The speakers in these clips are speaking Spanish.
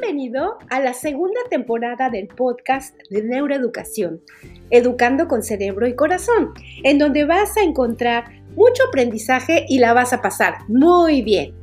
Bienvenido a la segunda temporada del podcast de Neuroeducación, Educando con Cerebro y Corazón, en donde vas a encontrar mucho aprendizaje y la vas a pasar muy bien.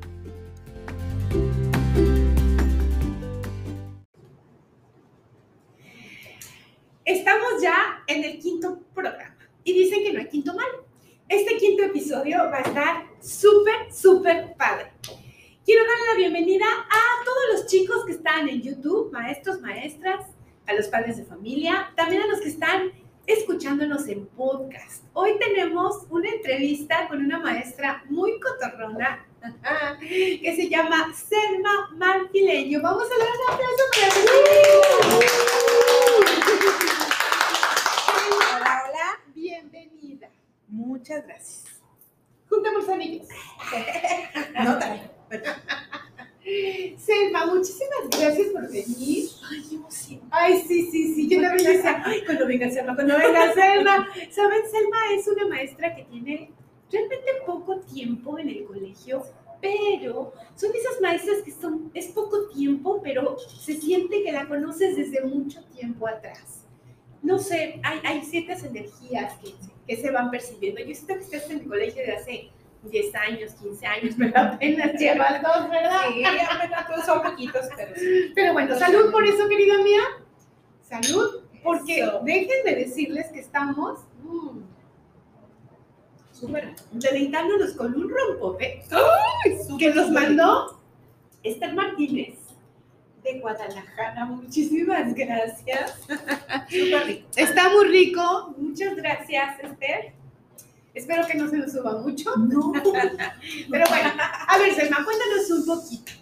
Maestros, maestras, a los padres de familia, también a los que están escuchándonos en podcast. Hoy tenemos una entrevista con una maestra muy cotorrona que se llama Selma Marfileño. Vamos a dar un aplauso para Hola, hola. Bienvenida. Muchas gracias. Juntamos anillos. No, también. Selma, muchísimas gracias por venir. Ay, qué emoción. Ay, sí, sí, sí. Yo también decía, ay, cuando venga Selma, cuando venga Selma. ¿Saben? Selma es una maestra que tiene realmente poco tiempo en el colegio, pero son esas maestras que son, es poco tiempo, pero se siente que la conoces desde mucho tiempo atrás. No sé, hay, hay ciertas energías que, que se van percibiendo. Yo siento que estás en el colegio de hace 10 años, 15 años, pero apenas llevas dos, ¿verdad? Sí, apenas todos son poquitos, pero sí. Pero bueno, salud por eso, querida mía. Salud, porque Eso. dejen de decirles que estamos mm, Súper. deleitándonos con un rompope que nos mandó Esther Martínez de Guadalajara. Muchísimas gracias. Súper rico. Está muy rico. Muchas gracias, Esther. Espero que no se nos suba mucho. No. Pero bueno, a ver, Selma, cuéntanos un poquito.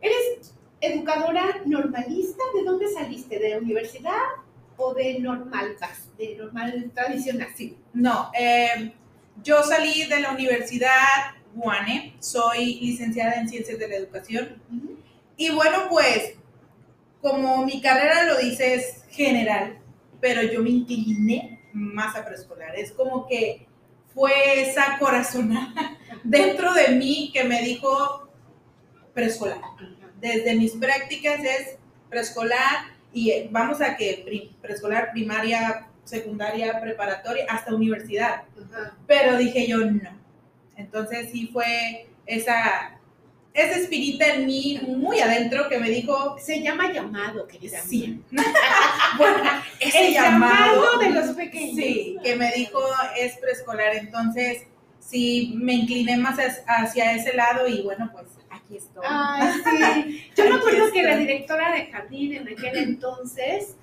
¿Eres educadora normalista? ¿De dónde saliste? ¿De la universidad o de normal, de normal tradicional? Sí. No, eh, yo salí de la Universidad Guane, soy licenciada en Ciencias de la Educación. Y bueno, pues, como mi carrera lo dice, es general, pero yo me incliné más a preescolar. Es como que fue esa corazonada dentro de mí que me dijo preescolar. Desde mis prácticas es preescolar y eh, vamos a que preescolar, primaria, secundaria, preparatoria, hasta universidad. Ajá. Pero dije yo no. Entonces sí fue esa, ese espíritu en mí muy adentro que me dijo, Se llama llamado, querida mía. sí. bueno, ese El llamado, llamado de los pequeños. Sí, que me dijo es preescolar. Entonces sí me incliné más hacia ese lado y bueno, pues aquí estoy. Ay, sí. Yo me acuerdo que la directora de jardín en aquel entonces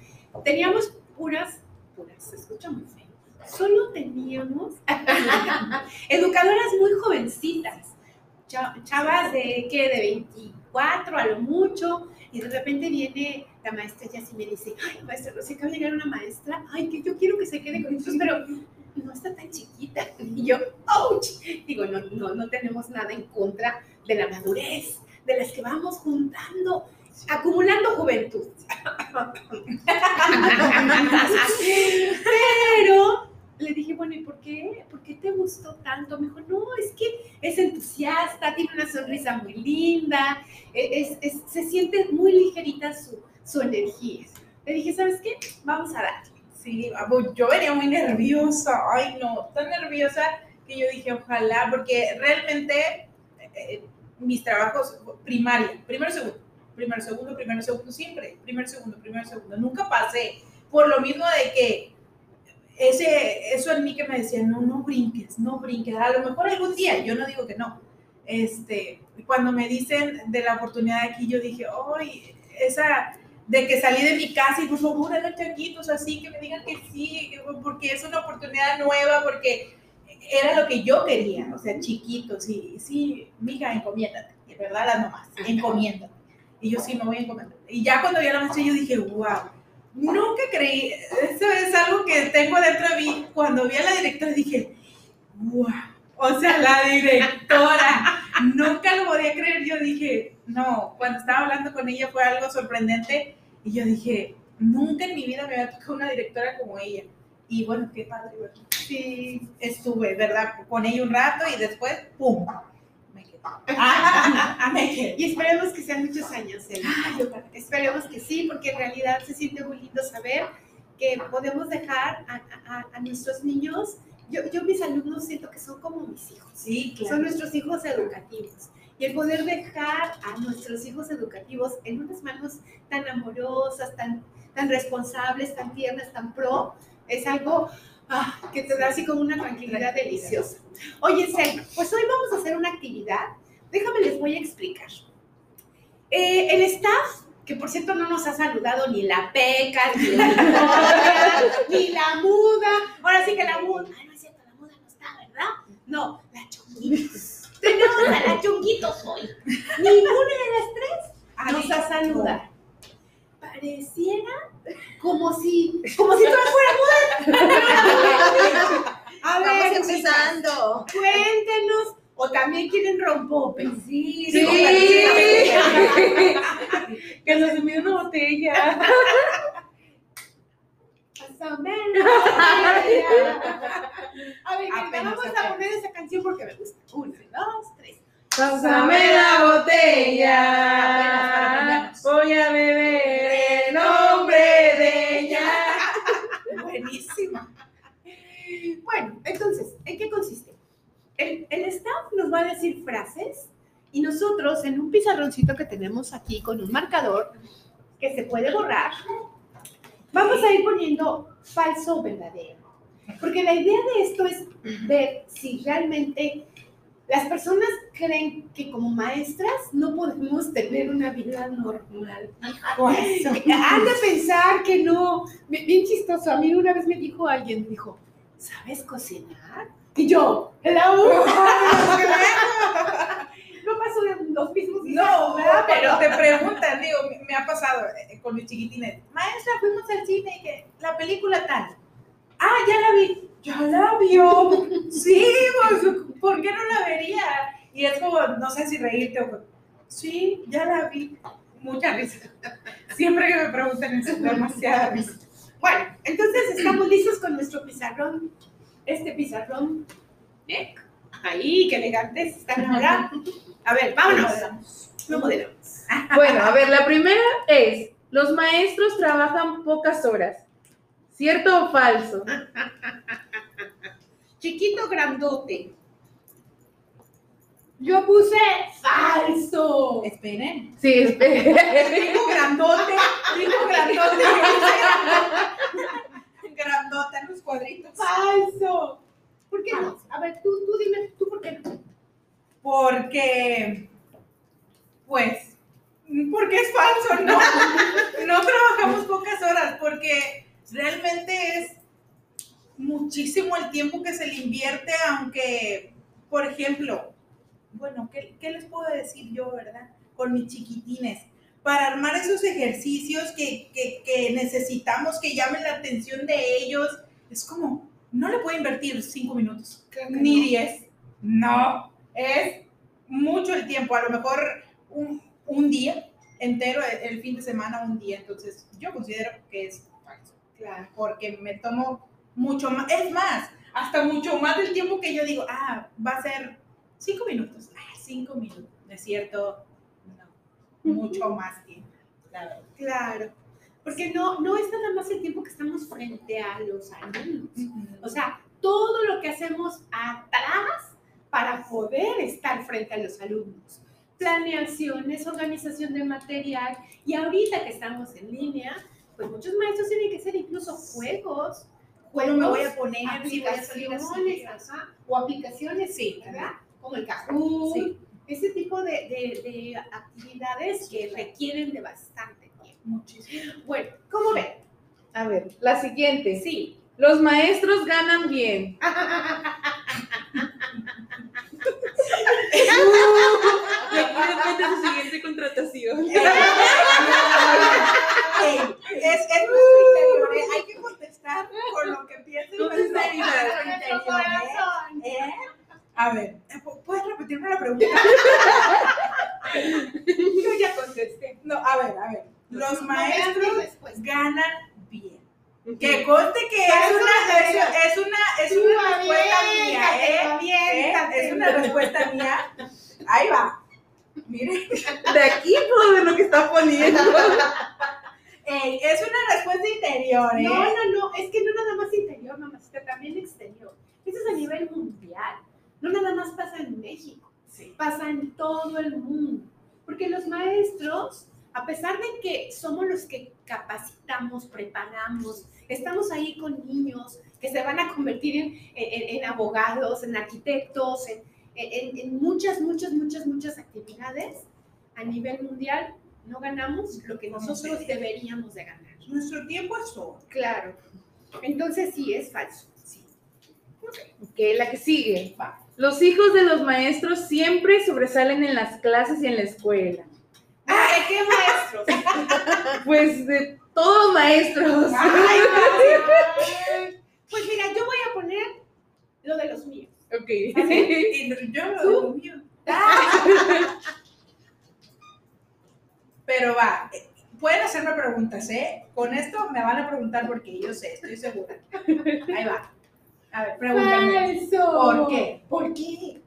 teníamos puras, puras, se escucha muy feo. Solo teníamos educadoras muy jovencitas, chavas de ¿qué? de 24 a lo mucho, y de repente viene la maestra y así me dice, ay, maestra, no sé, acaba de llegar una maestra, ay, que yo quiero que se quede con nosotros, pero no está tan chiquita. Y yo, ouch, digo, no, no, no tenemos nada en contra de la madurez, de las que vamos juntando, acumulando juventud. Pero le dije, bueno, ¿y por qué? ¿Por qué te gustó tanto? Me dijo, no, es que es entusiasta, tiene una sonrisa muy linda, e, es, es- se siente muy ligerita su, su energía. Le dije, ¿sabes qué? Vamos a darle. Sí, yo venía muy nerviosa, ay no, tan nerviosa que yo dije ojalá, porque realmente eh, mis trabajos, primaria, primero, segundo, primero, segundo, primero, segundo, siempre, primero, segundo, primero, segundo, nunca pasé, por lo mismo de que ese, eso en mí que me decía, no, no brinques, no brinques, a lo mejor algún día, yo no digo que no, este, cuando me dicen de la oportunidad aquí, yo dije, ay, esa de que salí de mi casa y por favor hagan changuitos así, que me digan que sí, que- porque es una oportunidad nueva, porque era lo que yo quería, o sea, chiquitos, sí, sí, mija, encomiéndate, de verdad las mamás, encomiéndate. Y yo sí me voy a encomendar. Y ya cuando vi a la maestra yo dije, wow, nunca creí, eso es algo que tengo dentro de mí, cuando vi a la directora dije, wow, o sea, la directora, nunca lo podía creer, yo dije, no, cuando estaba hablando con ella fue algo sorprendente y yo dije, nunca en mi vida me había tocado una directora como ella. Y bueno, qué padre. Sí, estuve, ¿verdad? Con ella un rato y después, ¡pum! Y esperemos que sean muchos años, Eli. Esperemos que sí, porque en realidad se siente muy lindo saber que podemos dejar a, a- a nuestros niños. Yo, yo mis alumnos siento que son como mis hijos. Sí, Son nuestros hijos educativos. Y el poder dejar a nuestros hijos educativos en unas manos tan amorosas, tan, tan responsables, tan tiernas, tan pro, es algo ah, que te da así como una tranquilidad deliciosa. Oye, Cel, pues hoy vamos a hacer una actividad. Déjame, les voy a explicar. Eh, el staff, que por cierto no nos ha saludado ni la peca, ni la Victoria, ni la muda. Ahora sí que la muda. Ay, no es cierto, la muda no está, ¿verdad? No, la chonguitos. Tenemos a la chonguitos hoy. Ninguna de las tres nos ha saludado. Pareciera como si, como si todas fuéramos. A ver, Estamos empezando. cuéntenos. O también quieren rompope. Sí, Sí. Que nos envíe una botella. Pásame la botella. A ver, Apenas, vamos a poner esa canción porque me gusta. Una, dos, tres. Pásame la botella. Voy a beber en nombre de ella. Bueno, entonces, ¿en qué consiste? El, el staff nos va a decir frases y nosotros en un pizarroncito que tenemos aquí con un marcador que se puede borrar, vamos a ir poniendo falso o verdadero. Porque la idea de esto es ver si realmente las personas creen que como maestras no podemos tener una vida normal. Han de pensar que no. Bien chistoso. A mí una vez me dijo alguien, dijo, ¿sabes cocinar? Y yo, la No pasó de dos mismos No, ¿verdad? pero te preguntan, digo, me, me ha pasado eh, con mis chiquitines. Maestra, fuimos al cine y que la película tal. Ah, ya la vi. Ya la vio. Sí, pues, ¿por qué no la vería? Y es como, no sé si reírte o. Sí, ya la vi. Mucha risa. Siempre que me preguntan eso, demasiada risa. Bueno, entonces estamos listos con nuestro pizarrón. Este pizarrón. ¿eh? Ahí, qué elegantes están ahora. A ver, vámonos. No moderamos. Bueno, a ver, la primera es, los maestros trabajan pocas horas. ¿Cierto o falso? Chiquito, grandote. Yo puse falso. Esperen. Sí, espera. Dijo grandote, dijo grandote. grandote en los cuadritos. Falso. ¿Por qué no? A ver, tú, tú dime, tú por qué no. Porque, pues, porque es falso, ¿no? No trabajamos pocas horas, porque realmente es muchísimo el tiempo que se le invierte, aunque, por ejemplo, bueno, ¿qué, qué les puedo decir yo, verdad? Con mis chiquitines. Para armar esos ejercicios que, que, que necesitamos que llamen la atención de ellos, es como, no le puedo invertir cinco minutos ni 10. No, es mucho el tiempo. A lo mejor un, un día entero, el, el fin de semana, un día. Entonces, yo considero que es falso. Claro. Porque me tomo mucho más. Es más, hasta mucho más del tiempo que yo digo, ah, va a ser cinco minutos. Ah, cinco minutos. ¿No es cierto? No, mucho más tiempo. La verdad. Claro. Porque no, no es nada más el tiempo que estamos frente a los alumnos. O sea, todo lo que hacemos atrás para poder estar frente a los alumnos. Planeaciones, organización de material. Y ahorita que estamos en línea, pues muchos maestros tienen que hacer incluso juegos. ¿Cómo me voy a poner? Si aplicaciones, ajá, o aplicaciones, Sí, ¿verdad? Como el Kahoot, Sí. ese tipo de, de- de actividades que requieren de bastante tiempo. Muchísimo. Bueno, ¿cómo ven? A ver, la siguiente. Sí. Los maestros ganan bien. Su siguiente contratación. Es, es nuestro interior, hay que contestar con lo que piensa nuestro corazón. ¿eh? ¿Eh? A ver, ¿puedes repetirme la pregunta? Yo ya contesté. No, a ver, a ver. Los maestros ganan bien. Que conste que es una, es una, es una respuesta mía, ¿eh? ¿Eh? Es una respuesta mía. Ahí va. Miren. De aquí puedo ver lo que está poniendo. Ey, es una respuesta interior, ¿eh? No, no, no, es que no nada más interior, mamacita, también exterior. Eso es a nivel mundial. No nada más pasa en México, Sí. pasa en todo el mundo. Porque los maestros, a pesar de que somos los que capacitamos, preparamos, estamos ahí con niños que se van a convertir en, en- en abogados, en arquitectos, en, en- en muchas, muchas, muchas, muchas actividades, a nivel mundial no ganamos lo que nosotros deberíamos de ganar. Nuestro tiempo es oro. Claro. Entonces sí, es falso. Sí. Ok, la que sigue. Va. Los hijos de los maestros siempre sobresalen en las clases y en la escuela. ¿De qué maestros? Pues de todos los maestros. Ay, no. Pues mira, yo voy a poner lo de los míos. Ok. Y yo lo ¿Tú? digo mío. Pero va, pueden hacerme preguntas, ¿eh? Con esto me van a preguntar porque yo sé, estoy segura. Ahí va. A ver, pregúntame. ¿Por qué? ¿Por qué?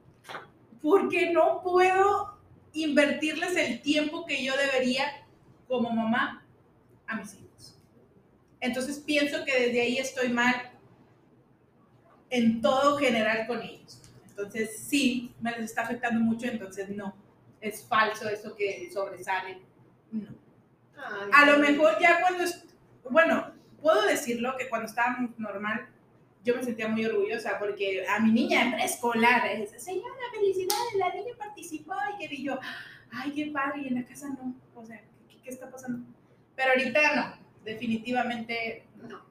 Porque no puedo invertirles el tiempo que yo debería como mamá a mis hijos. Entonces pienso que desde ahí estoy mal en todo general con ellos. Entonces sí, me les está afectando mucho, entonces no. Es falso eso que sobresale. No. Ay, A lo mejor ya cuando, es- bueno, puedo decirlo que cuando estábamos normal, yo me sentía muy orgullosa porque a mi niña en preescolar, señora, felicidades, la niña participó y que yo, ay, qué padre, y en la casa no, o sea, ¿qué, qué está pasando? Pero ahorita no, definitivamente no.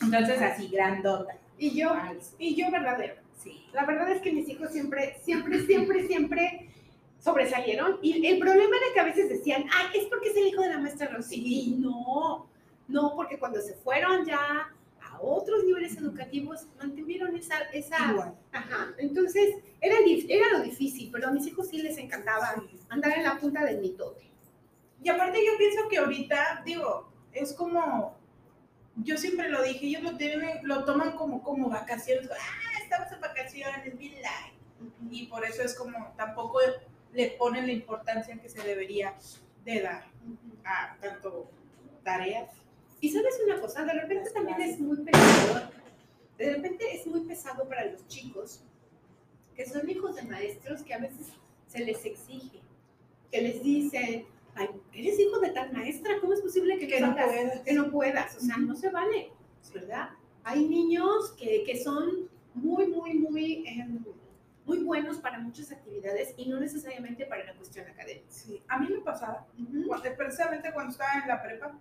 Entonces así, grandota. Y yo, Falso. y yo verdadero. Sí. La verdad es que mis hijos siempre, siempre, siempre, siempre sobresalieron. Y el problema era que a veces decían, ay, es porque es el hijo de la maestra Rosy. Y no, no, porque cuando se fueron ya a otros niveles educativos, mantuvieron esa, esa, Igual. ajá. Entonces, era, era lo difícil, pero a mis hijos sí les encantaba andar en la punta del mitote. Y aparte yo pienso que ahorita, digo, es como, yo siempre lo dije, ellos lo, tienen, lo toman como, como vacaciones, ah, estamos en vacaciones, be light. Y por eso es como, tampoco le ponen la importancia que se debería de dar a tanto tareas. Y sabes una cosa, de repente también es muy pesado, de repente es muy pesado para los chicos que son hijos de maestros que a veces se les exige, que les dicen, ay, eres hijo de tal maestra, ¿cómo es posible que, Que no hagas- puedas. que no puedas? O sea, no se vale, ¿verdad? Hay niños que, que son muy, muy, muy, em, muy buenos para muchas actividades y no necesariamente para la cuestión académica. Sí, a mí me pasaba, Ujú. cuando- precisamente cuando estaba en la prepa,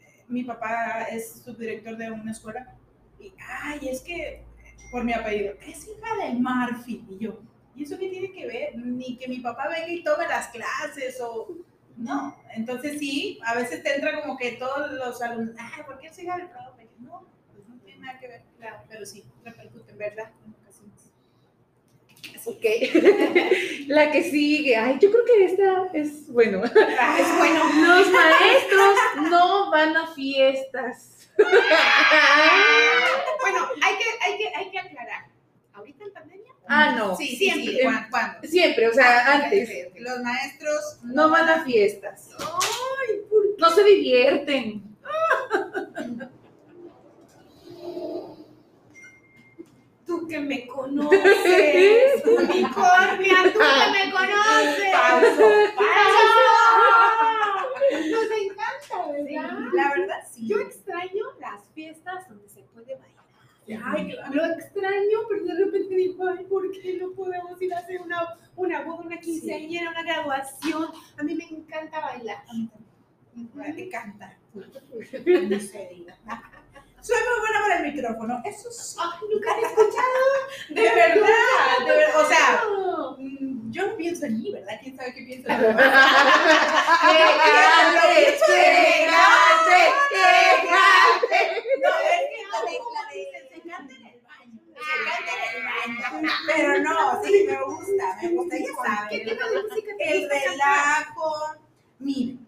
eh, mi papá es subdirector de una escuela y, ay, es que por mi apellido, es hija del Marfil. Y yo, ¿y eso qué tiene que ver? Ni que mi papá venga y tome las clases o... No, entonces sí, a veces te entra como que todos los alumnos, ay, ¿por qué es hija del profe? No, pues no tiene nada que ver, claro, pero sí, repercute, ¿verdad? Ok. La que sigue. Ay, yo creo que esta es bueno. Es bueno. Los maestros no van a fiestas. Bueno, hay que, hay que, hay que aclarar. ¿Ahorita en pandemia? Ah, no. Sí, Siempre. sí, ¿cuán- ¿cuándo? Siempre, o sea, antes. Ok, ok. Los maestros No van a fiestas. Ay, ¿por qué? No se divierten. Tú que me conoces, unicornia, tú que me conoces. Falso, ¡Ah! Nos encanta, ¿verdad? La verdad, sí. Yo extraño las fiestas donde se puede bailar. Ay, claro. Lo extraño, pero de repente digo, ay, ¿por qué no podemos ir a hacer una, una boda, una quinceañera, una graduación? A mí me encanta bailar. Me encanta. Se diga. Soy muy buena para el micrófono. Eso sí. Ay, nunca he escuchado. De verdad, de verdad. O sea, mm, yo no pienso en mí, ¿verdad? ¿Quién sabe qué pienso en mí? No, es que la de, en el baño. Se canta en el baño. Pero no, sí, me gusta, me gusta, ya ¿Qué saben. El relajo. Mira,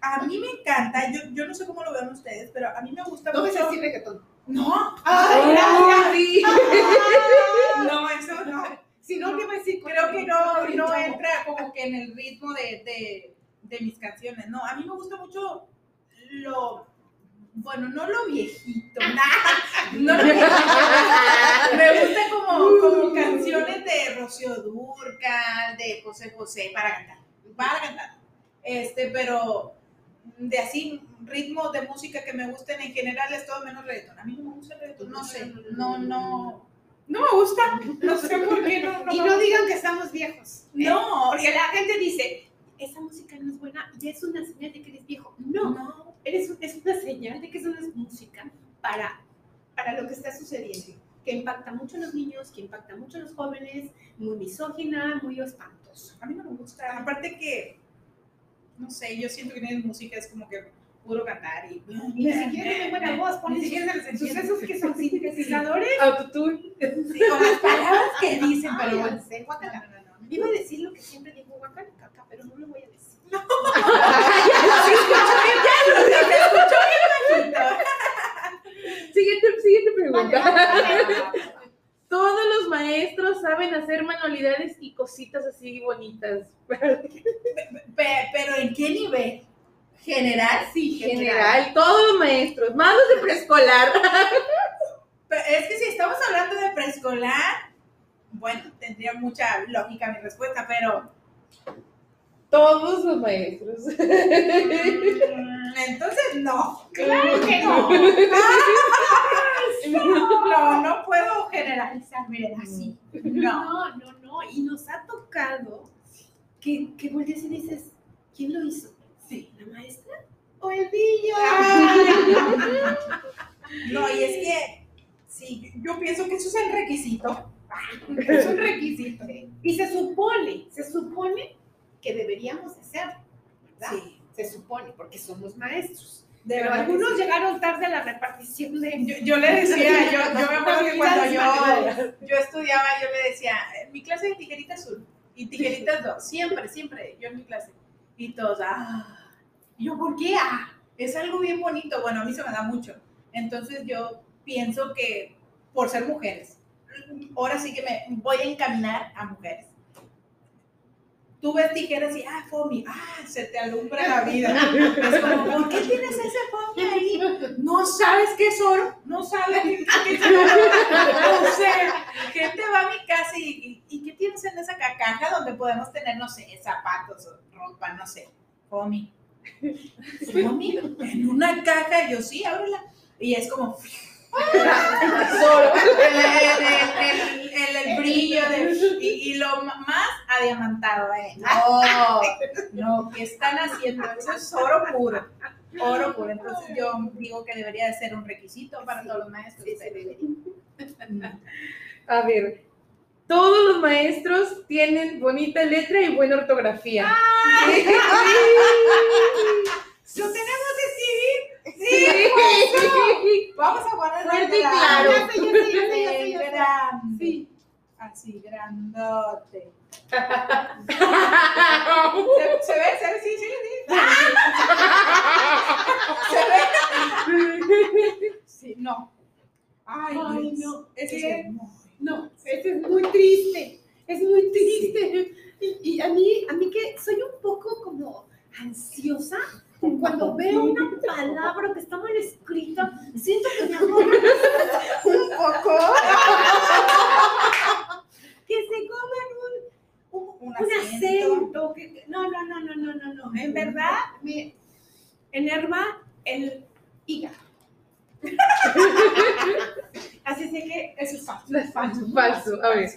a mí me encanta, yo, yo no sé cómo lo vean ustedes, pero a mí me gusta No me mucho. decir reggaetón. No, Ay, Oh, gracias. sí. no, eso no. Si no, ¿qué va a decir? Creo que no, no entra como que en el ritmo de, de, de mis canciones. No, a mí me gusta mucho lo, bueno, no lo viejito, no lo viejito. Me gusta como, como canciones de Rocío Durcal, de José José, para cantar, para cantar. Este, pero de así ritmos de música que me gusten en general es todo menos reggaetón. A mí no me gusta el reggaetón, no sé, no, no, no me gusta, no sé por qué no, no Y no digan que estamos viejos. ¿eh? No, Porque la gente dice, esa música no es buena y es una señal de que eres viejo. No, no. eres, es una señal de que eso no es música para, para lo que está sucediendo. Que impacta mucho a los niños, que impacta mucho a los jóvenes, muy misógina, muy espantoso. A mí no me gusta. Aparte que, no sé, yo siento que tienen música es como que puro cantar y... Y ni siquiera tienen buena voz, Ni ponen siquiera se les entiende. sucesos que son sintetizadores. Autotune. Sí, con las palabras que dicen, pero bueno. en No, no, no, no. Iba a decir lo que siempre digo, guacala, caca, pero no lo voy a decir. Siguiente, siguiente pregunta. Todos los maestros saben hacer manualidades y cositas así bonitas. Pe- pero ¿en qué nivel? ¿General? Sí, General, todos los maestros, más los de preescolar. Pero es que si estamos hablando de preescolar, bueno, tendría mucha lógica mi respuesta, pero Todos los maestros. mm, entonces no. Claro que no. No, no puedo generalizar, miren, así. No. No, no, no. Y nos ha tocado que, que volteas y dices, ¿quién lo hizo? Sí. ¿La maestra? ¿O el niño? No, y es que, sí, yo pienso que eso es el requisito. Es un requisito. Y se supone, se supone que deberíamos hacerlo, ¿verdad? Sí, Se supone, porque somos maestros. De Pero verdad que algunos sí. llegaron tarde a la repartición de... Yo, yo le decía, yo, yo me acuerdo que cuando yo, yo estudiaba, yo le decía, "Eh, mi clase de tijerita azul y tijeritas dos, siempre, siempre, yo en mi clase. Y todos, ah, Y yo, ¿por qué? Ah, es algo bien bonito, bueno, a mí se me da mucho. Entonces yo pienso que por ser mujeres, ahora sí que me voy a encaminar a mujeres. Tú ves tijeras y, ah, Fomi, ah, se te alumbra la vida. Es como, ¿por qué tienes ese Fomi ahí? No sabes qué es oro, no sabes qué es oro. O sea, gente va a mi casa y, y, ¿y qué tienes en esa ca- caja donde podemos tener, no sé, zapatos o ropa, no sé, Fomi. Fomi, en una caja, yo sí, ábrela. Y es como, Tesoro. el, el- el- brillo de- y, y lo más adiamantado, ¿eh? No, no, ¿qué están haciendo? Eso es oro puro. Oro puro. Entonces yo digo que debería de ser un requisito para todos los maestros. Sí. A ver, todos los maestros tienen bonita letra y buena ortografía. ¿Lo tenemos que escribir? Sí. Vamos a guardar Fuerte claro. Grande. Sí. Así, grandote. ¿Se, se ve? ¿Se ve? Sí, sí, sí. ¿Se ve? Sí, no. Ay, Ay, no. ¿Qué? es muy- No, eso es muy triste. Es muy triste. Y, y a mí, a mí que soy un poco como ansiosa cuando veo una palabra que está mal escrita, siento que me agarra un poco. que se coman un, un, Un un acento. que- no, no, no, no, no, no, no. En verdad me enerva el hígado. Así es de que eso es falso. Falso, falso. A ver.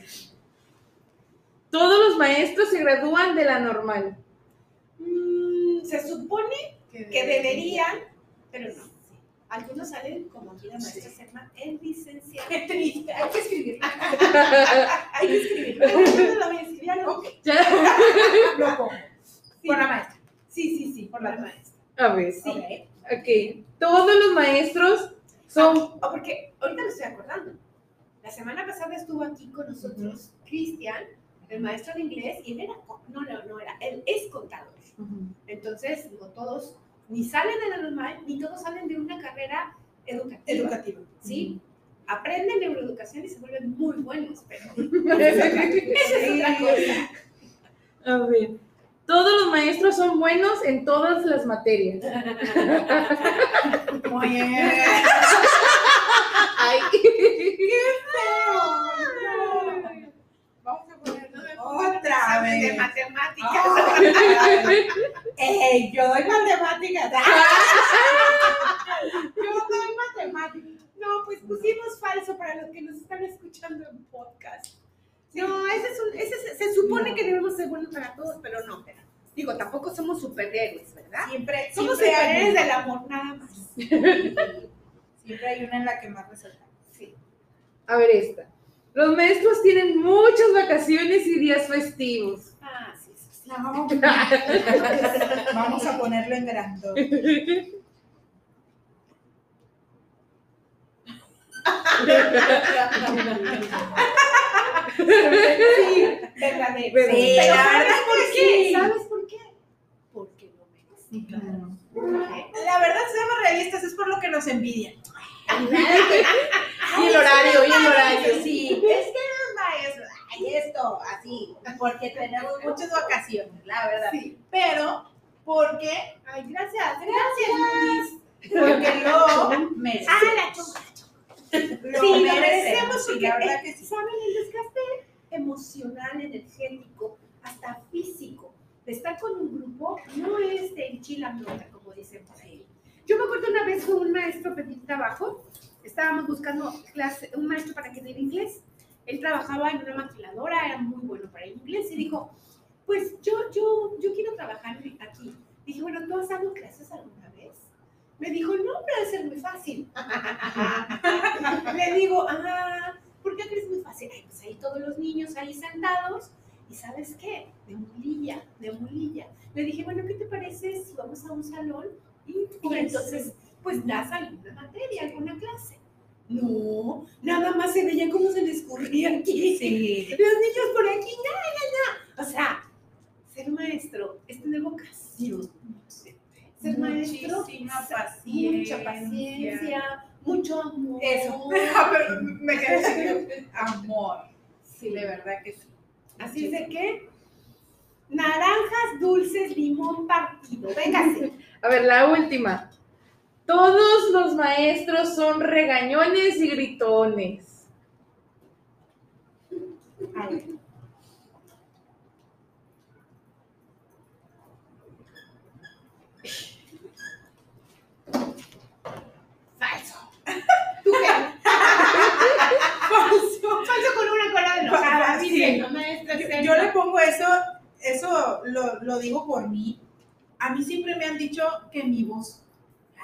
Todos los maestros se gradúan de la normal. Se supone que deberían, pero no. Algunos salen como aquí la maestra Sí. Licenciado. Qué triste. Hay que escribirlo. Hay que escribirlo. No lo voy a escribir, ya lo- Ok, Ya. lo pongo. Sí. Por la maestra. Sí, sí, sí, Por la maestra. A ver. Sí. Ok. Ok. Todos los maestros son. O porque ahorita lo estoy acordando. La semana pasada estuvo aquí con nosotros Cristian, el maestro de inglés, y él era, no, no, no era, él es contador. Entonces, no todos ni salen de la normal, ni todos salen de una carrera educativa. Educativo. ¿Sí? Aprenden neuroeducación y se vuelven muy buenos, pero esa es otra cosa. A ver. Todos los maestros son buenos en todas las materias. Oye, Ay. vamos a poner No me de matemáticas. Ay, ey, yo doy matemáticas. Yo doy matemáticas. No, pues pusimos falso para los que nos están escuchando en podcast. No, ese es un, ese es- se supone que debemos ser buenos para todos, pero no. Digo, tampoco somos superhéroes, ¿verdad? Siempre, Somos siempre superhéroes del amor, nada más. Siempre hay una en la que más resalta. Sí. A ver esta. Los maestros tienen muchas vacaciones y días festivos. Ah, sí, sí, sí. No, vamos a ponerlo en grande. Sí, verdadero. Sí, Pero la ¿sabes por qué? sí. ¿Sabes por qué? Porque lo merecen. La verdad, seamos realistas, es por lo que nos envidian. El horario, y el horario. Sí, es que los maestros, ay, esto, así, porque tenemos muchas vacaciones, la verdad. Sí. Pero, porque, Ay, gracias, gracias, Luis. porque lo merecemos. Ah, la choca. Lo Sí, lo merecemos merecemos, sí, porque, la verdad eh, que sí. ¿saben? El desgaste emocional, energético, hasta físico, de estar con un grupo, no es de enchilambrota, como dicen por ahí. Yo me acuerdo una vez con un maestro pedí trabajo, estábamos buscando clase, un maestro para que diera inglés. Él trabajaba en una maquiladora, era muy bueno para el inglés y dijo, pues yo, yo, yo quiero trabajar aquí. Dije, bueno, ¿tú has dado clases alguna vez? Me dijo, no, pero debe ser muy fácil. Le digo, ah, ¿por qué crees muy fácil? Ay, pues ahí todos los niños ahí sentados. ¿Y sabes qué? De mulilla, de mulilla. Le dije, bueno, ¿qué te parece si vamos a un salón? Y, y entonces, pues das alguna materia, alguna clase. No, nada más se veía cómo se les escurría aquí. Sí. Los niños por aquí, ya, ya, ya. O sea, ser maestro es tener vocación. Ser maestro, Muchísima sa- paciencia. mucha paciencia, mucho amor. Eso. Ah, pero me quedé amor. Sí. De verdad que sí. Así es de que, naranjas, dulces, limón partido. Véngase. A ver, la última. Todos los maestros son regañones y gritones. Falso. ¿Tú qué? Falso. Falso con una cola de enojada. Sí. diciendo, maestra, Yo, le pongo eso, eso lo, lo digo por mí. A mí siempre me han dicho que mi voz,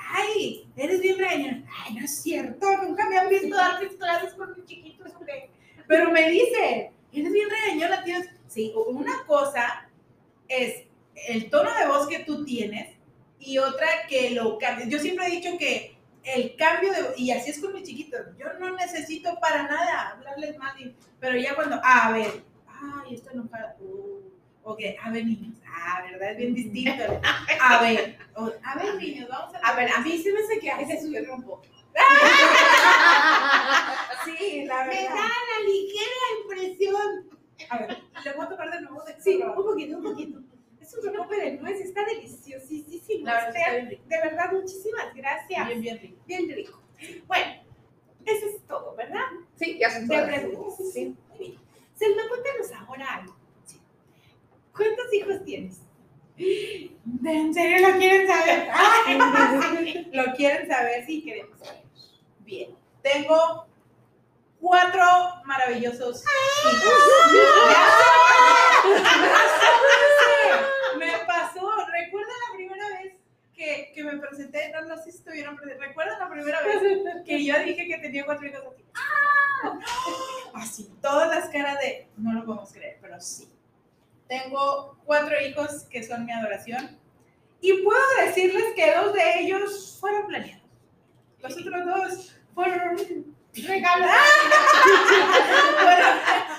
ay, eres bien regañona. Ay, no es cierto, nunca me han visto dar mis clases con mis chiquitos. Pero me dice, eres bien regañona, tienes. Sí, una cosa es el tono de voz que tú tienes y otra que lo cambies. Yo siempre he dicho que el cambio de y así es con mis chiquitos. Yo no necesito para nada hablarles mal, pero ya cuando, a ver, ay, esto no para, uh, ok, a ver, niños, ah, ¿verdad? Es bien distinto. A ver, o- a ver, niños, vamos a A ver, a mí se me hace que a veces subieron un poco. Sí, la Me da verdad. la ligera impresión. A ver, le voy a tocar de nuevo de Sí, un poquito, un poquito. Es un rompe de nuez, está deliciosísimo. La verdad, está Esther. bien rico. De verdad, muchísimas gracias. Bien, bien rico. Bien rico. Bueno, eso es todo, ¿verdad? Sí, ya son De todas. preguntas. Sí. Muy bien. Selma, cuéntanos ahora algo. ¿Cuántos hijos tienes? ¿En serio lo quieren saber? Ay, ¿Lo quieren saber? sí, queremos saber. Bien. Tengo cuatro maravillosos hijos. Me pasó. ¿Recuerdan la primera vez que, que me presenté? No, no sé si estuvieron presentes. ¿Recuerdan la primera vez que yo dije que tenía cuatro hijos así? ¡Ah! Así, todas las caras de no lo podemos creer, pero sí. Tengo cuatro hijos que son mi adoración. Y puedo decirles que dos de ellos fueron planeados. Los otros dos fueron Regalo. Fueron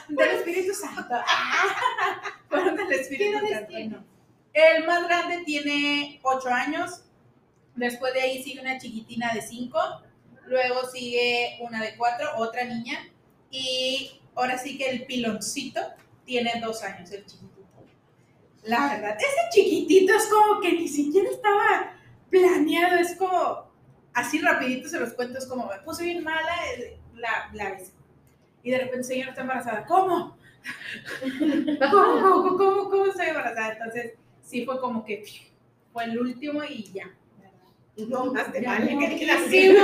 del Espíritu Santo. Fueron del ¿Qué Espíritu Santo. El más grande tiene 8 años. Después de ahí sigue una chiquitina de 5. Luego sigue una de 4, otra niña. Y ahora sí que el piloncito tiene 2 años, el chiquitito. La verdad, ese chiquitito es como que ni siquiera estaba planeado. Es como, así rapidito se los cuento, es como, me puse bien mala eh, la, la vez. Y de repente, señora, está embarazada. ¿Cómo? ¿Cómo, cómo, cómo, cómo estoy embarazada? Entonces, sí fue como que fue el último y ya. No, más te vale no. que digas Sí.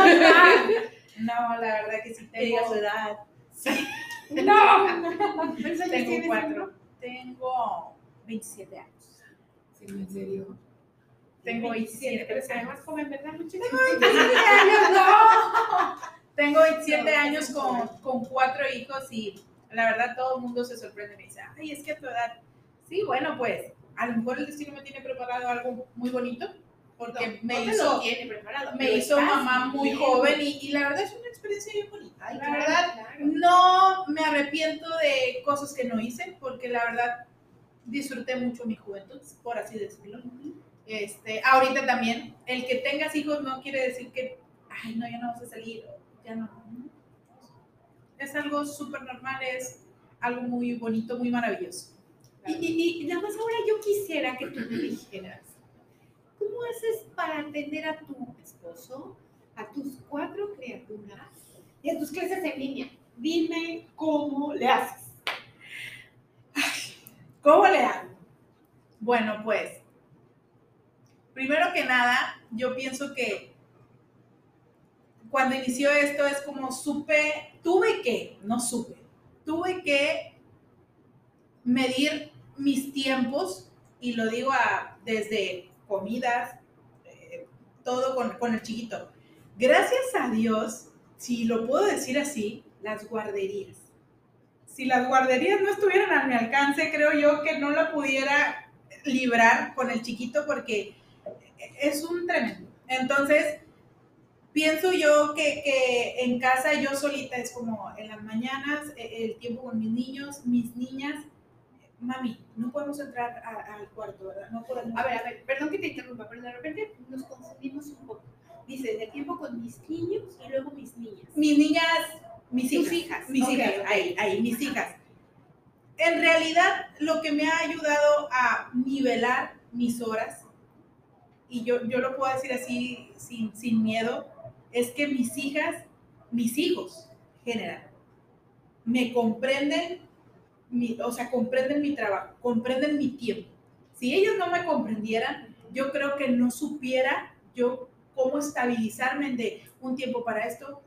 No, la verdad que sí diga tengo. su edad. No, ¿Cuántos años tengo cuatro. Tengo 27 años. Sí, en serio. Tengo 27, 27 pero se ve más joven, ¿verdad, muchachos? 27 años, no. Tengo 27 años con, con cuatro hijos y la verdad todo el mundo se sorprende. Me dice, ay, es que a tu edad. Sí, bueno, pues a lo mejor el destino me tiene preparado algo muy bonito porque me no te hizo tiene preparado. me hizo mamá muy bien. joven y, y la verdad es una experiencia bien bonita. Ay, la claro, verdad, claro. no me arrepiento de cosas que no hice porque la verdad disfruté mucho mi juventud, por así decirlo. Este, ahorita también, el que tengas hijos no quiere decir que, ay, no, ya no vas a salir, ya no. Es algo súper normal, es algo muy bonito, muy maravilloso. Y, y, nada más ahora yo quisiera que tú me dijeras, ¿cómo haces para atender a tu esposo, a tus cuatro criaturas y a tus clases en línea? Dime cómo le haces. ¿Cómo le hago? Bueno, pues, primero que nada, yo pienso que cuando inició esto es como supe, tuve que, no supe, tuve que medir mis tiempos y lo digo desde comidas, eh, todo con el chiquito. Gracias a Dios, si lo puedo decir así, las guarderías. Si las guarderías no estuvieran a mi alcance, creo yo que no la pudiera librar con el chiquito porque es un tremendo. Entonces, pienso yo que, que en casa yo solita es como en las mañanas, eh, el tiempo con mis niños, mis niñas. Mami, no podemos entrar a- al cuarto, ¿verdad? No podemos. A ver, a ver, perdón que te interrumpa, pero de repente nos confundimos un poco. Dices, de tiempo con mis niños y luego mis niñas. mis niñas, mis hijas, hijas, mis hijas, ahí, ahí, mis hijas. En realidad, lo que me ha ayudado a nivelar mis horas, y yo, yo lo puedo decir así sin, sin miedo, es que mis hijas, mis hijos, general, me comprenden, mi, o sea, comprenden mi trabajo, comprenden mi tiempo. Si ellos no me comprendieran, yo creo que no supiera yo cómo estabilizarme de un tiempo para esto,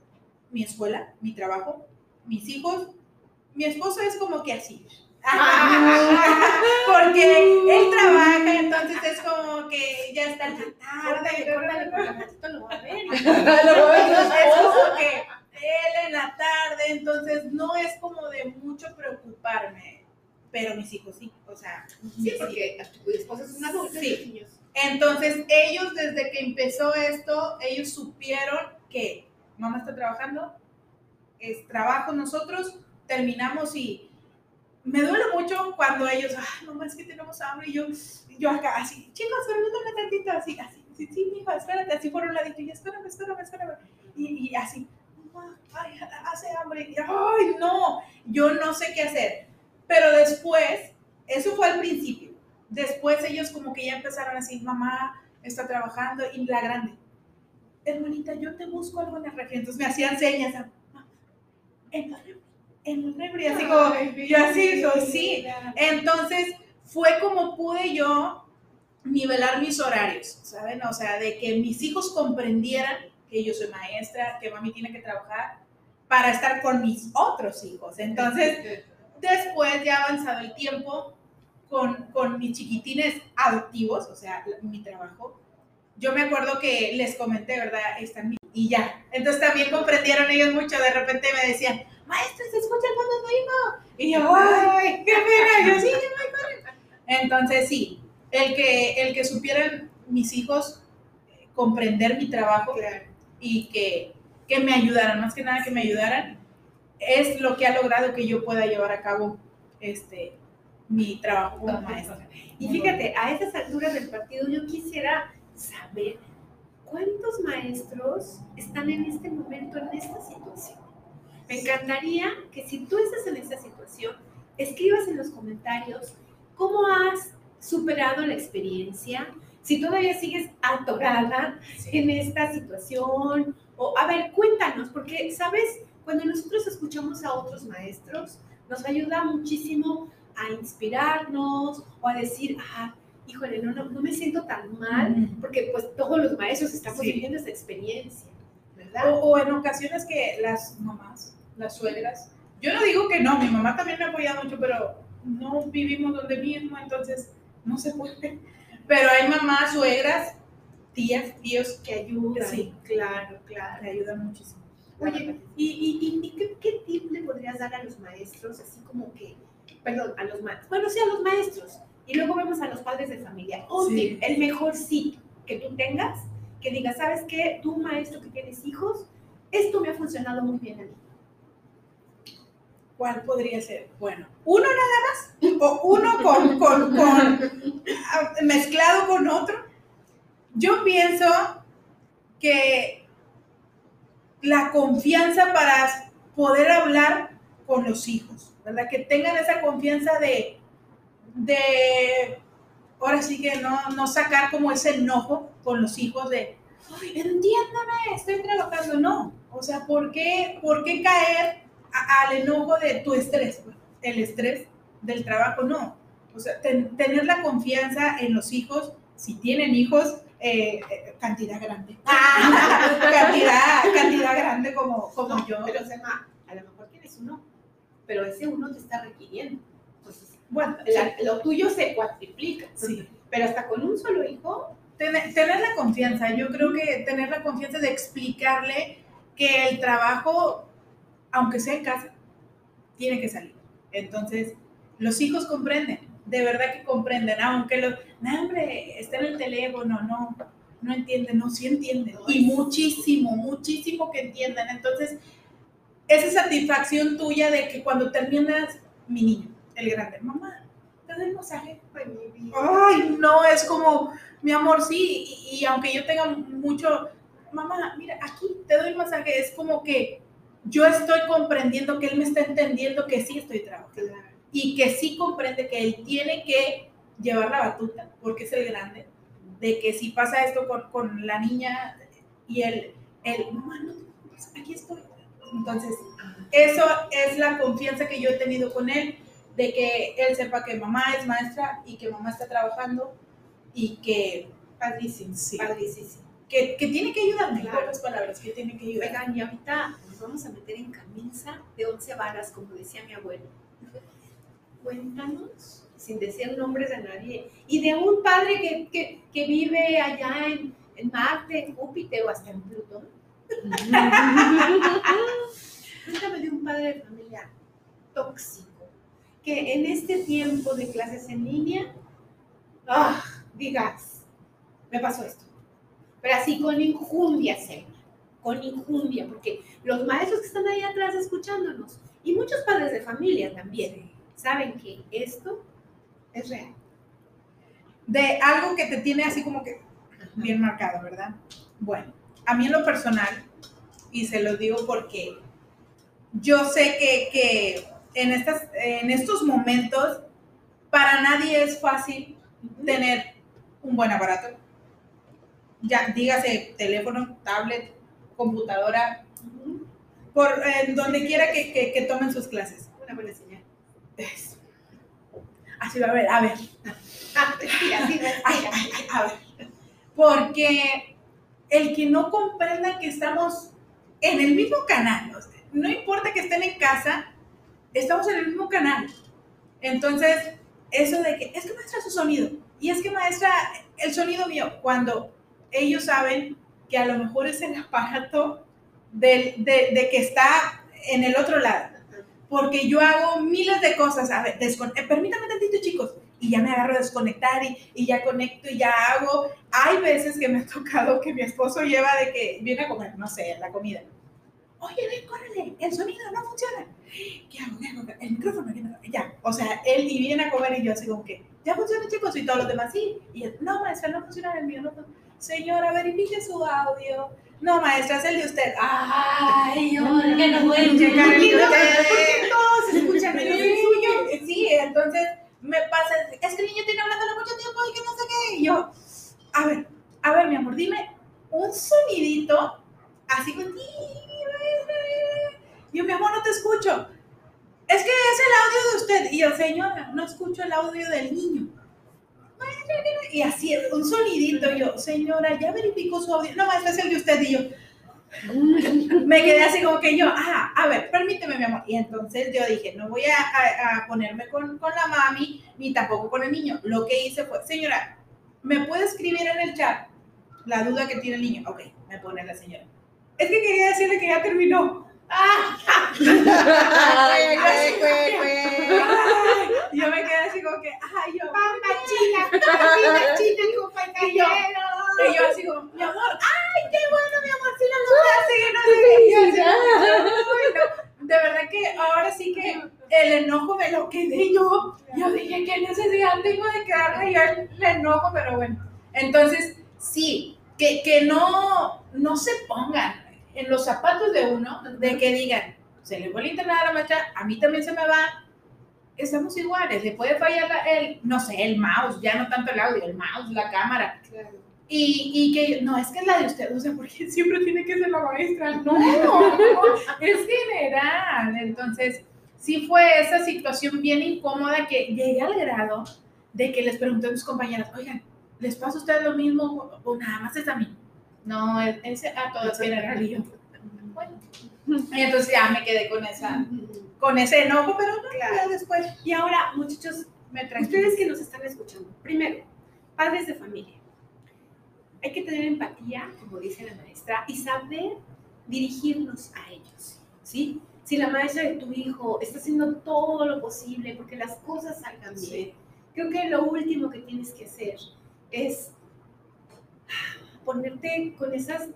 mi escuela, mi trabajo, mis hijos. Mi esposo es como que así. Porque él trabaja, entonces es como que ya está en la tarde. Córtale, córtale, porque al ratito lo va a ver. Es como que él en la tarde, entonces no es como de mucho preocuparme, pero mis hijos sí, o sea, Sí, porque tu esposo es un adulto Sí. y los niños. Entonces, ellos desde que empezó esto, ellos supieron que mamá está trabajando, es trabajo nosotros, terminamos y me duele mucho cuando ellos, ay, mamá, es que tenemos hambre y yo, yo acá así, chicos, permítanme tantito, así, así, sí, sí, hijo, espérate, así por un ladito, y espérame, espérame, espérame, y, así, ay, hace hambre, y, ay, no, yo no sé qué hacer, pero después, eso fue al principio, Después ellos como que ya empezaron así, mamá está trabajando y la grande, hermanita, yo te busco algo en el refri. Entonces me hacían señas, ah, en el refri, en el refri, así como, yo así, yo sí. Entonces fue como pude yo nivelar mis horarios, ¿saben? O sea, de que mis hijos comprendieran que yo soy maestra, que mami tiene que trabajar para estar con mis otros hijos. Entonces, después ya avanzado el tiempo, con, con mis chiquitines adoptivos, o sea, mi trabajo, yo me acuerdo que les comenté, ¿verdad? Están y ya. Entonces también comprendieron ellos mucho. De repente me decían, maestra, ¿se escucha cuando soy hijo? Y yo, ¡ay, qué pena! Yo, sí, ya corre". Entonces, sí, el que, el que supieran mis hijos eh, comprender mi trabajo Claro. y que que me ayudaran, más que nada que me ayudaran, es lo que ha logrado que yo pueda llevar a cabo este, mi trabajo como maestra. Y fíjate, a esas alturas del partido yo quisiera saber cuántos maestros están en este momento en esta situación. Me encantaría que si tú estás en esta situación, escribas en los comentarios cómo has superado la experiencia, si todavía sigues atorada en esta situación, o a ver, cuéntanos, porque, ¿sabes? Cuando nosotros escuchamos a otros maestros, nos ayuda muchísimo a inspirarnos o a decir, ah, híjole, no, no, me siento tan mal, porque pues todos los maestros estamos viviendo esa experiencia, ¿verdad? O, o, en ocasiones que las mamás, las suegras, yo no digo que no, mi mamá también me apoya mucho, pero no vivimos donde mismo, entonces no se puede. Pero hay mamás, suegras, tías, tíos que ayudan. Sí, claro, claro. Que ayudan muchísimo. Oye, ¿y, y, qué, qué, tip le podrías dar a los maestros? Así como que, perdón, a los maestros. Bueno, sí, a los maestros. Y luego vemos a los padres de familia. Un tip, el mejor sí que tú tengas, que digas, ¿sabes qué? Tú, maestro que tienes hijos, esto me ha funcionado muy bien a mí. ¿Cuál podría ser? Bueno, uno nada más, o uno con, con, con mezclado con otro. Yo pienso que la confianza para poder hablar con los hijos, ¿verdad? Que tengan esa confianza de, de ahora sí que no, no sacar como ese enojo con los hijos de, entiéndame, estoy trabajando, no. O sea, ¿por qué, por qué caer al enojo de tu estrés? El estrés del trabajo, no. O sea, tener la confianza en los hijos, si tienen hijos, eh, eh, cantidad grande. cantidad, cantidad grande como, como yo. Pero a lo mejor tienes uno, pero ese uno te está requiriendo. Entonces, bueno, lo tuyo se cuatriplica. Sí. Pero hasta con un solo hijo. Tener, tener la confianza, yo creo que tener la confianza de explicarle que el trabajo, aunque sea en casa, tiene que salir. Entonces, los hijos comprenden de verdad que comprenden, aunque los, no, hombre, está en el teléfono, no, no entienden, no, sí entienden. Y muchísimo, muchísimo que entiendan. Entonces, esa satisfacción tuya de que cuando terminas, mi niño, el grande, mamá, ¿te doy el masaje? Ay, no, es como, mi amor, sí, y, aunque yo tenga mucho, mamá, mira, aquí te doy el masaje, es como que yo estoy comprendiendo que él me está entendiendo que sí estoy trabajando y que sí comprende que él tiene que llevar la batuta, porque es el grande, de que si pasa esto con, con la niña y él, él, mamá, no, aquí estoy. Entonces, eso es la confianza que yo he tenido con él, de que él sepa que mamá es maestra y que mamá está trabajando y que, padrísimo, sí, padrísimo. Que, que, tiene que ayudarme, claro. las palabras, que tiene que ayudar. Oigan, y ahorita nos vamos a meter en camisa de once varas, como decía mi abuelo cuéntanos, sin decir nombres de nadie, y de un padre que, que, que vive allá en, en, Marte, en Júpiter o hasta en Plutón. Cuéntame de un padre de familia tóxico, que en este tiempo de clases en línea, ah, digas, me pasó esto. Pero así con injundia, con injundia, porque los maestros que están ahí atrás escuchándonos, y muchos padres de familia también, saben que esto es real. De algo que te tiene así como que bien marcado, ¿verdad? Bueno, a mí en lo personal, y se lo digo porque yo sé que, que en, estas, en estos momentos para nadie es fácil tener un buen aparato. Ya, dígase teléfono, tablet, computadora, por donde quiera que, que, que tomen sus clases. Una buena señal. Así va a ver, a ver. a ver. Porque el que no comprenda que estamos en el mismo canal, no importa que estén en casa, estamos en el mismo canal. Entonces, eso de que es que maestra su sonido, y es que maestra el sonido mío, cuando ellos saben que a lo mejor es el aparato de, de que está en el otro lado porque yo hago miles de cosas. A ver, eh, permítame tantito, chicos. Y ya me agarro a desconectar y, y, ya conecto y ya hago. Hay veces que me ha tocado que mi esposo lleva de que viene a comer, no sé, la comida. Oye, ven, córrele, el sonido no funciona. ¿Qué hago? ¿Qué hago? El micrófono, ¿qué ya. O sea, él y viene a comer y yo así como que, ya funciona, chicos, y todos los demás sí. Y él, no, maestra, no funciona el mío, no. Señora, verifique su audio. No, maestra, es el de usted. Ay, ahora que no pueden checar el ¿Por qué de todos escuchan el suyo? Sí, entonces me pasa, es que el niño tiene hablándole mucho tiempo y que no sé qué. Y yo, a ver, a ver, mi amor, dime un sonidito así con yo, mi amor, no te escucho. Es que es el audio de usted. Y yo, señora, no escucho el audio del niño. Y así, un sonidito. Yo, señora, ya verificó su audio. No, maestra, es el de usted. Y yo, me quedé así como que yo, ah, a ver, permíteme, mi amor. Y entonces yo dije, no voy a ponerme con, con la mami, ni tampoco con el niño. Lo que hice fue, señora, ¿me puede escribir en el chat la duda que tiene el niño? Ok, me pone la señora. Es que quería decirle que ya terminó. Yo me quedé así como que, ay, yo, Pamba china, pamba china, compañero. y yo así como, mi amor, ay, qué bueno, mi amor, sí lo lograste, que no sé qué. Y yo así, "Ay, no". De verdad que ahora sí que el enojo me lo quedé yo. Yo dije, qué necesidad tengo de quedarme yo el enojo, pero bueno. Entonces, sí, que, que no, no se pongan en los zapatos de uno, de que digan, se le fue el internet a la maestra, a mí también se me va, estamos iguales, le puede fallar la- el, no sé, el mouse, ya no tanto el audio, el mouse, la cámara, y, y que, no, es que es la de usted, o sea, porque siempre tiene que ser la maestra, no, es general, entonces, sí fue esa situación bien incómoda que llegué al grado de que les pregunté a mis compañeras, oigan, ¿les pasa a ustedes lo mismo o nada más es a mí? No, es, es a todos en realidad. Bueno, y entonces ya me quedé con esa, con ese enojo, pero no, Claro. ya después Y ahora, muchachos, me ustedes que nos están escuchando, primero, padres de familia, hay que tener empatía, como dice la maestra, y saber dirigirnos a ellos, ¿sí? Si la maestra de tu hijo está haciendo todo lo posible porque las cosas salgan bien, Sí. creo que lo último que tienes que hacer es ponerte con esas,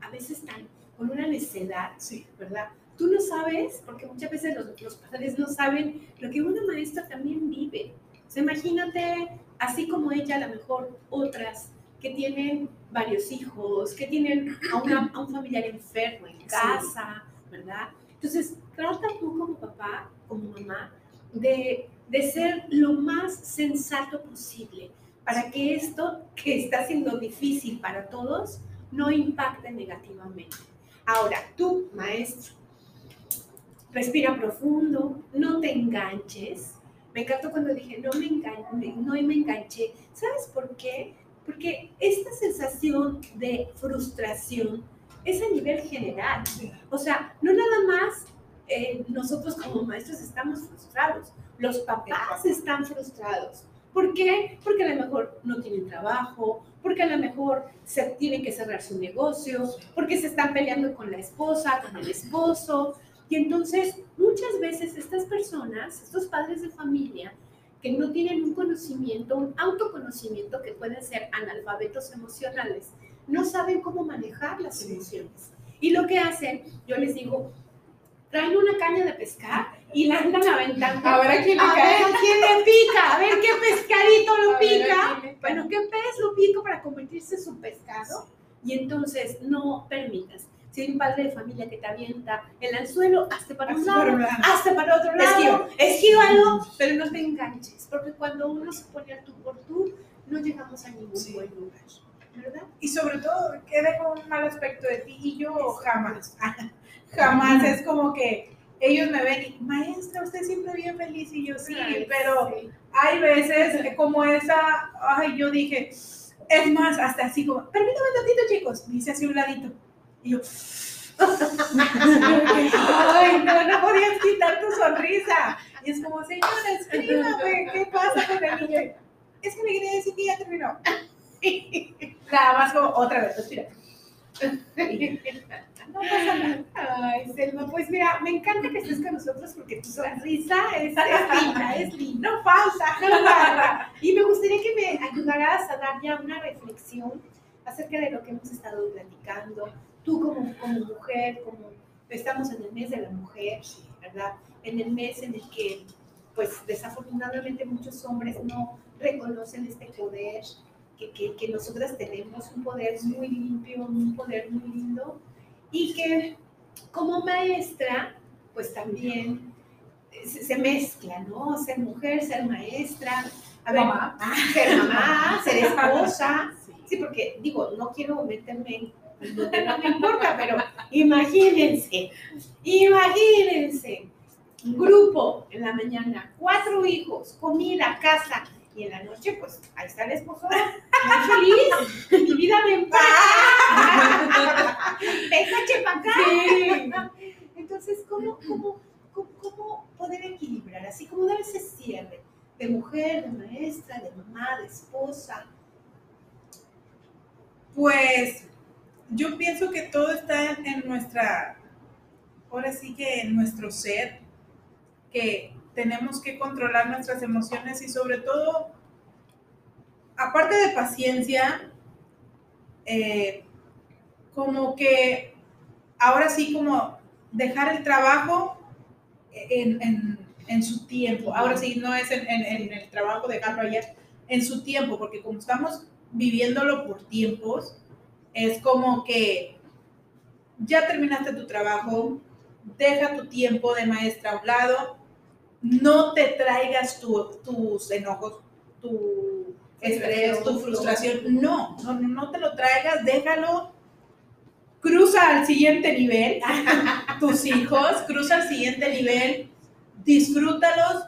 a veces tan, con una necedad, Sí. ¿verdad? Tú no sabes, porque muchas veces los, los padres no saben lo que una maestra también vive. O sea, imagínate, así como ella, a lo mejor otras que tienen varios hijos, que tienen a, una- a un familiar enfermo en casa, ¿verdad? Entonces, trata tú como papá, como mamá, de, de ser lo más sensato posible para que esto que está siendo difícil para todos no impacte negativamente. Ahora, tú, maestro, respira profundo, no te enganches. Me encantó cuando dije, no me, engan- no me enganché. ¿Sabes por qué? Porque esta sensación de frustración es a nivel general. O sea, no nada más eh, nosotros como maestros estamos frustrados, los papás están frustrados. ¿Por qué? Porque a lo mejor no tienen trabajo, porque a lo mejor se tienen que cerrar su negocio, porque se están peleando con la esposa, con el esposo. Y entonces muchas veces estas personas, estos padres de familia, que no tienen un conocimiento, un autoconocimiento, que pueden ser analfabetos emocionales, no saben cómo manejar las emociones. Y lo que hacen, yo les digo, traen una caña de pescar y la andan aventando. A ver a quién le A cae. ver quién le pica, a ver qué pescadito lo a pica. Bueno, ¿qué pez lo pica para convertirse en su pescado? Y entonces no permitas. Si hay un padre de familia que te avienta el anzuelo, hazte para un lado, para hazte para otro lado, esquívalo, pero no te enganches, porque cuando uno se pone al tú por tú, no llegamos a ningún Sí. buen lugar, ¿verdad? Y sobre todo, que deja un mal aspecto de ti y yo jamás, jamás. Es como que ellos me ven y, maestra, usted siempre bien feliz y yo sí, Ay, pero sí. hay veces como esa, ay, yo dije, es más, hasta así como, permítame tantito, chicos, me hice así un ladito. Y yo, ay, no, no podías quitar tu sonrisa. Y es como, señora, escríbame, ¿qué pasa con el niño? Es que me quería decir que ya terminó. Nada más como, otra vez, respira. No pasa nada. Ay, Selma, pues mira, me encanta que estés con nosotros porque tu sonrisa es, es linda, es linda. No falta. No falta. Y me gustaría que me ayudaras a dar ya una reflexión acerca de lo que hemos estado platicando. Tú como, como mujer, como, estamos en el mes de la mujer, ¿verdad? En el mes en el que, pues desafortunadamente muchos hombres no reconocen este poder que, que, que nosotras tenemos, un poder muy limpio, un poder muy lindo, y que como maestra, pues también se, se mezcla, ¿no? Ser mujer, ser maestra, a ver, Mamá. ser mamá, ser esposa. Sí, porque digo, no quiero meterme en donde no me importa, pero imagínense, imagínense, grupo en la mañana, cuatro hijos, comida, casa, y en la noche, pues ahí está el esposo, muy feliz, mi vida bien para ven coche para acá. Entonces, ¿cómo, cómo, cómo, cómo poder equilibrar? Así como dar ese cierre de mujer, de maestra, de mamá, de esposa. Pues yo pienso que todo está en nuestra, ahora sí que en nuestro ser, que tenemos que controlar nuestras emociones y sobre todo, aparte de paciencia, eh, como que ahora sí como dejar el trabajo en, en- en su tiempo. Ahora sí, no es en, en- el trabajo dejarlo allá, en su tiempo, porque como estamos viviéndolo por tiempos, es como que ya terminaste tu trabajo, deja tu tiempo de maestra a un lado, no te traigas tu- tus enojos, tu estrés, tu frustración, no, no, no, te lo traigas, déjalo, cruza al siguiente nivel, tus hijos, cruza al siguiente nivel, disfrútalos,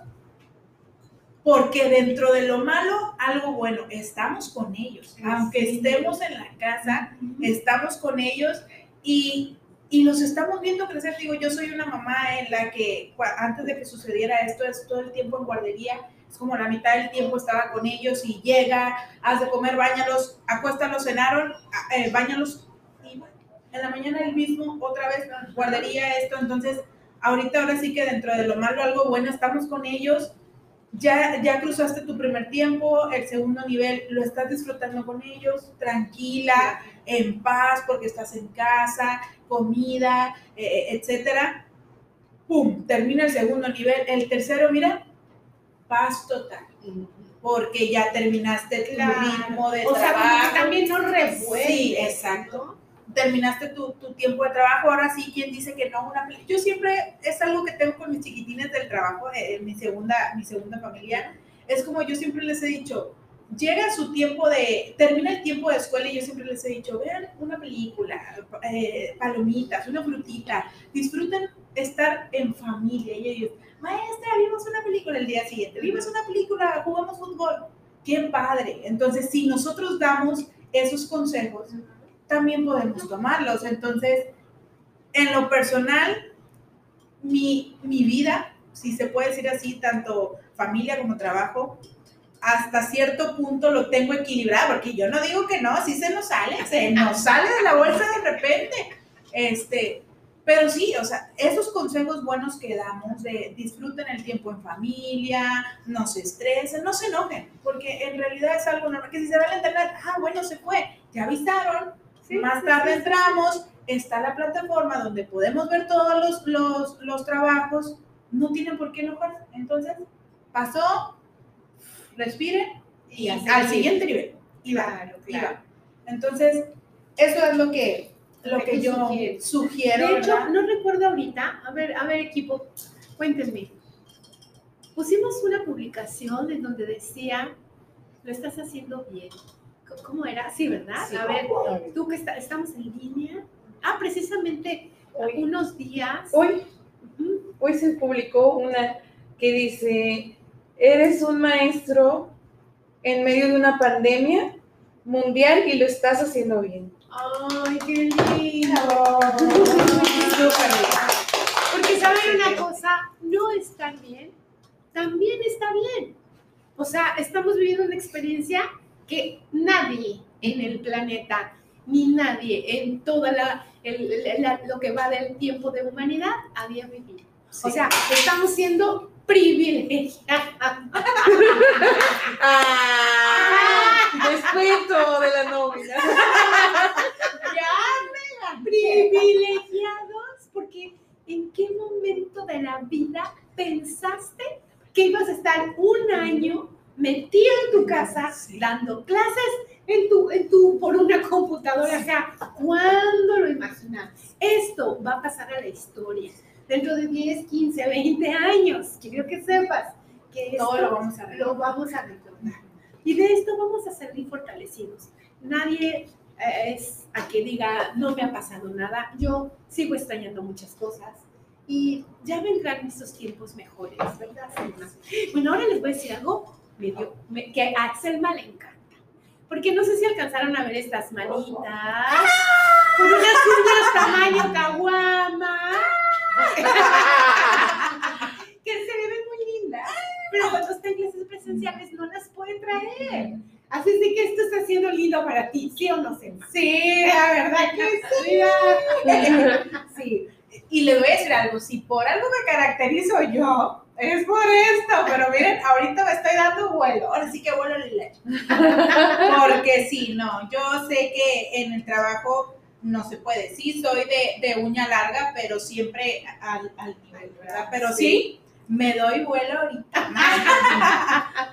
porque dentro de lo malo, algo bueno, estamos con ellos, aunque estemos en la casa, estamos con ellos y, y los estamos viendo crecer. Digo, yo soy una mamá en la que antes de que sucediera esto, es todo el tiempo en guardería, es como la mitad del tiempo estaba con ellos y llega, haz de comer, bañalos, acuéstalos, cenaron, eh, bañalos y en la mañana el mismo, otra vez, guardería, esto, entonces ahorita ahora sí que dentro de lo malo algo bueno, estamos con ellos. Ya, ya cruzaste tu primer tiempo, el segundo nivel lo estás disfrutando con ellos, tranquila, en paz porque estás en casa, comida, eh, etcétera. ¡Pum! Termina el segundo nivel. El tercero, mira, paz total, porque ya terminaste tu Claro. ritmo de o sea, como que trabajo. también no revuelve. Sí, exacto. Terminaste tu, tu tiempo de trabajo, ahora sí, ¿quién dice que no? Una, yo siempre, es algo que tengo con mis chiquitines del trabajo, eh, mi, segunda, mi segunda familia, es como yo siempre les he dicho, llega su tiempo de, termina el tiempo de escuela y yo siempre les he dicho, vean una película, eh, palomitas, una frutita, disfruten estar en familia. Y ellos, maestra, vimos una película el día siguiente, vimos una película, jugamos fútbol. Qué padre. Entonces, si nosotros damos esos consejos, también podemos tomarlos. Entonces, en lo personal, mi, mi vida, si se puede decir así, tanto familia como trabajo, hasta cierto punto lo tengo equilibrado, porque yo no digo que no, así se nos sale, se nos sale de la bolsa de repente. Este, pero sí, o sea, esos consejos buenos que damos de disfruten el tiempo en familia, no se estresen, no se enojen, porque en realidad es algo normal, que si se va al internet, ah, bueno, se fue, ya avisaron, Sí, más sí, tarde sí, entramos, está la plataforma donde podemos ver todos los, los, los trabajos, no tienen por qué enojarse. Entonces, pasó, respiren y Y al siguiente nivel. Y va, Claro, y claro. va. Entonces, eso es lo que, lo que yo sugiero. De hecho, ¿verdad? no recuerdo ahorita, a ver, a ver equipo, cuéntenme. Pusimos una publicación en donde decía, lo estás haciendo bien. ¿Cómo era? Sí, ¿verdad? Sí. A ver, tú que está- estamos en línea. Ah, precisamente Hoy, unos días. hoy, hoy se publicó una que dice, eres un maestro en medio de una pandemia mundial y lo estás haciendo bien. Ay, qué lindo. Porque saben una cosa, no estar bien, también está bien. O sea, estamos viviendo una experiencia que nadie en el planeta, ni nadie en toda la, lo que va del tiempo de humanidad había vivido. O sea, estamos siendo privilegiados. ah, respeto de la nómina. ya me la privilegiados, porque ¿en qué momento de la vida pensaste que ibas a estar un año tío en tu casa dando clases en tu, en tu, por una computadora. O sea, ¿cuándo lo imaginas? Esto va a pasar a la historia. Dentro de 10, 15, 20 años. Quiero que sepas que esto Todo lo vamos a lo vamos a recordar. Y de esto vamos a salir fortalecidos. Nadie eh, es a que diga, no me ha pasado nada. Yo sigo extrañando muchas cosas. Y ya vendrán estos tiempos mejores, ¿verdad? Bueno, ahora les voy a decir algo me- que a Selma le encanta. Porque no sé si alcanzaron a ver estas manitas. Con unas tamaño caguama. que se le ven muy lindas. Pero cuando está en clases presenciales no las puede traer. Así es de que esto está siendo lindo para ti, ¿sí o no, Selma? Sí, la verdad que sí. Sí. Y les voy a decir algo, si por algo me caracterizo yo, es por esto, pero miren, ahorita me estoy dando vuelo, ahora sí que vuelo el. Porque sí, no, yo sé que en el trabajo no se puede, sí, soy de, de uña larga, pero siempre al, al nivel, ¿verdad? Pero sí, me doy vuelo ahorita.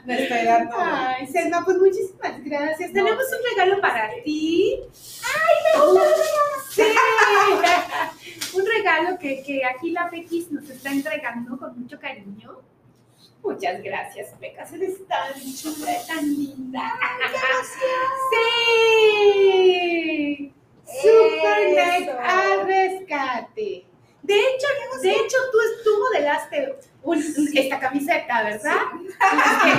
me estoy dando vuelo. Ay, Selma, pues muchísimas gracias. Tenemos un regalo para ti. ¡Ay, no! Sí. Un regalo que, que aquí la Pequis nos está entregando con mucho cariño. Muchas gracias, Pecas. Eres tan chula, tan linda. ¡Sí! Eso. al rescate. De hecho, de hecho, tú, tú modelaste un- esta camiseta, ¿verdad?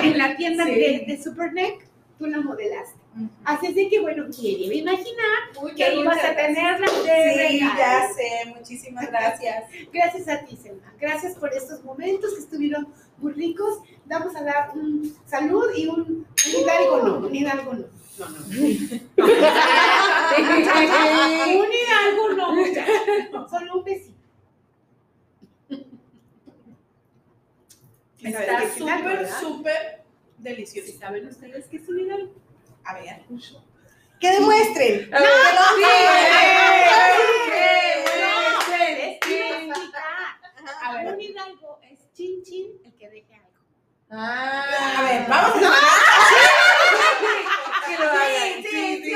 En la tienda Sí. de, de Superneck, tú la modelaste. Así es de que, bueno, quiere imaginar Muchas, que ibas a tenerla de Sí, regalo. ya sé, muchísimas gracias. Gracias a ti, Selma. Gracias por estos momentos que estuvieron muy ricos. Vamos a dar un salud y un, un hidalgo no, un hidalgo no. No, no. Un hidalgo no, muchachos. Solo un besito. Está ¿Sabes qué es hidalgo, súper, súper delicioso. ¿Sí ¿Saben ustedes qué es un hidalgo? A ver. Que demuestren. Ver, No, ver. Un hidalgo es chin chin el que deje algo. Ah, A ver, vamos a hagan. Sí, sí, sí.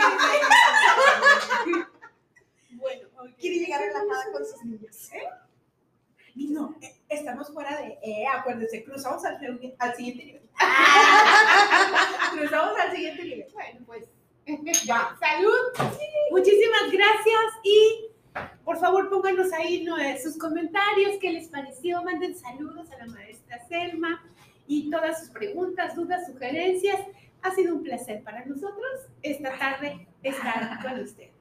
Bueno, ok. Quiere llegar relajada con sus niños. Y no, eh, estamos fuera de. Eh, acuérdense, cruzamos al, al siguiente nivel. cruzamos al siguiente nivel. Bueno, pues ya. Salud. Muchísimas gracias y por favor pónganos ahí ¿no? eh, sus comentarios, qué les pareció, manden saludos a la maestra Selma y todas sus preguntas, dudas, sugerencias. Ha sido un placer para nosotros esta tarde estar con ustedes.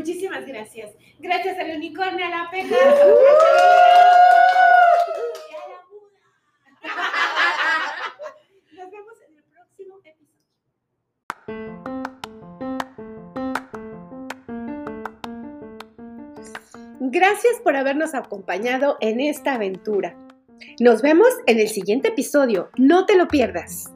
Muchísimas gracias. Gracias al unicornio, a la peja. Nos vemos en el próximo episodio. Gracias por habernos acompañado en esta aventura. Nos vemos en el siguiente episodio. No te lo pierdas.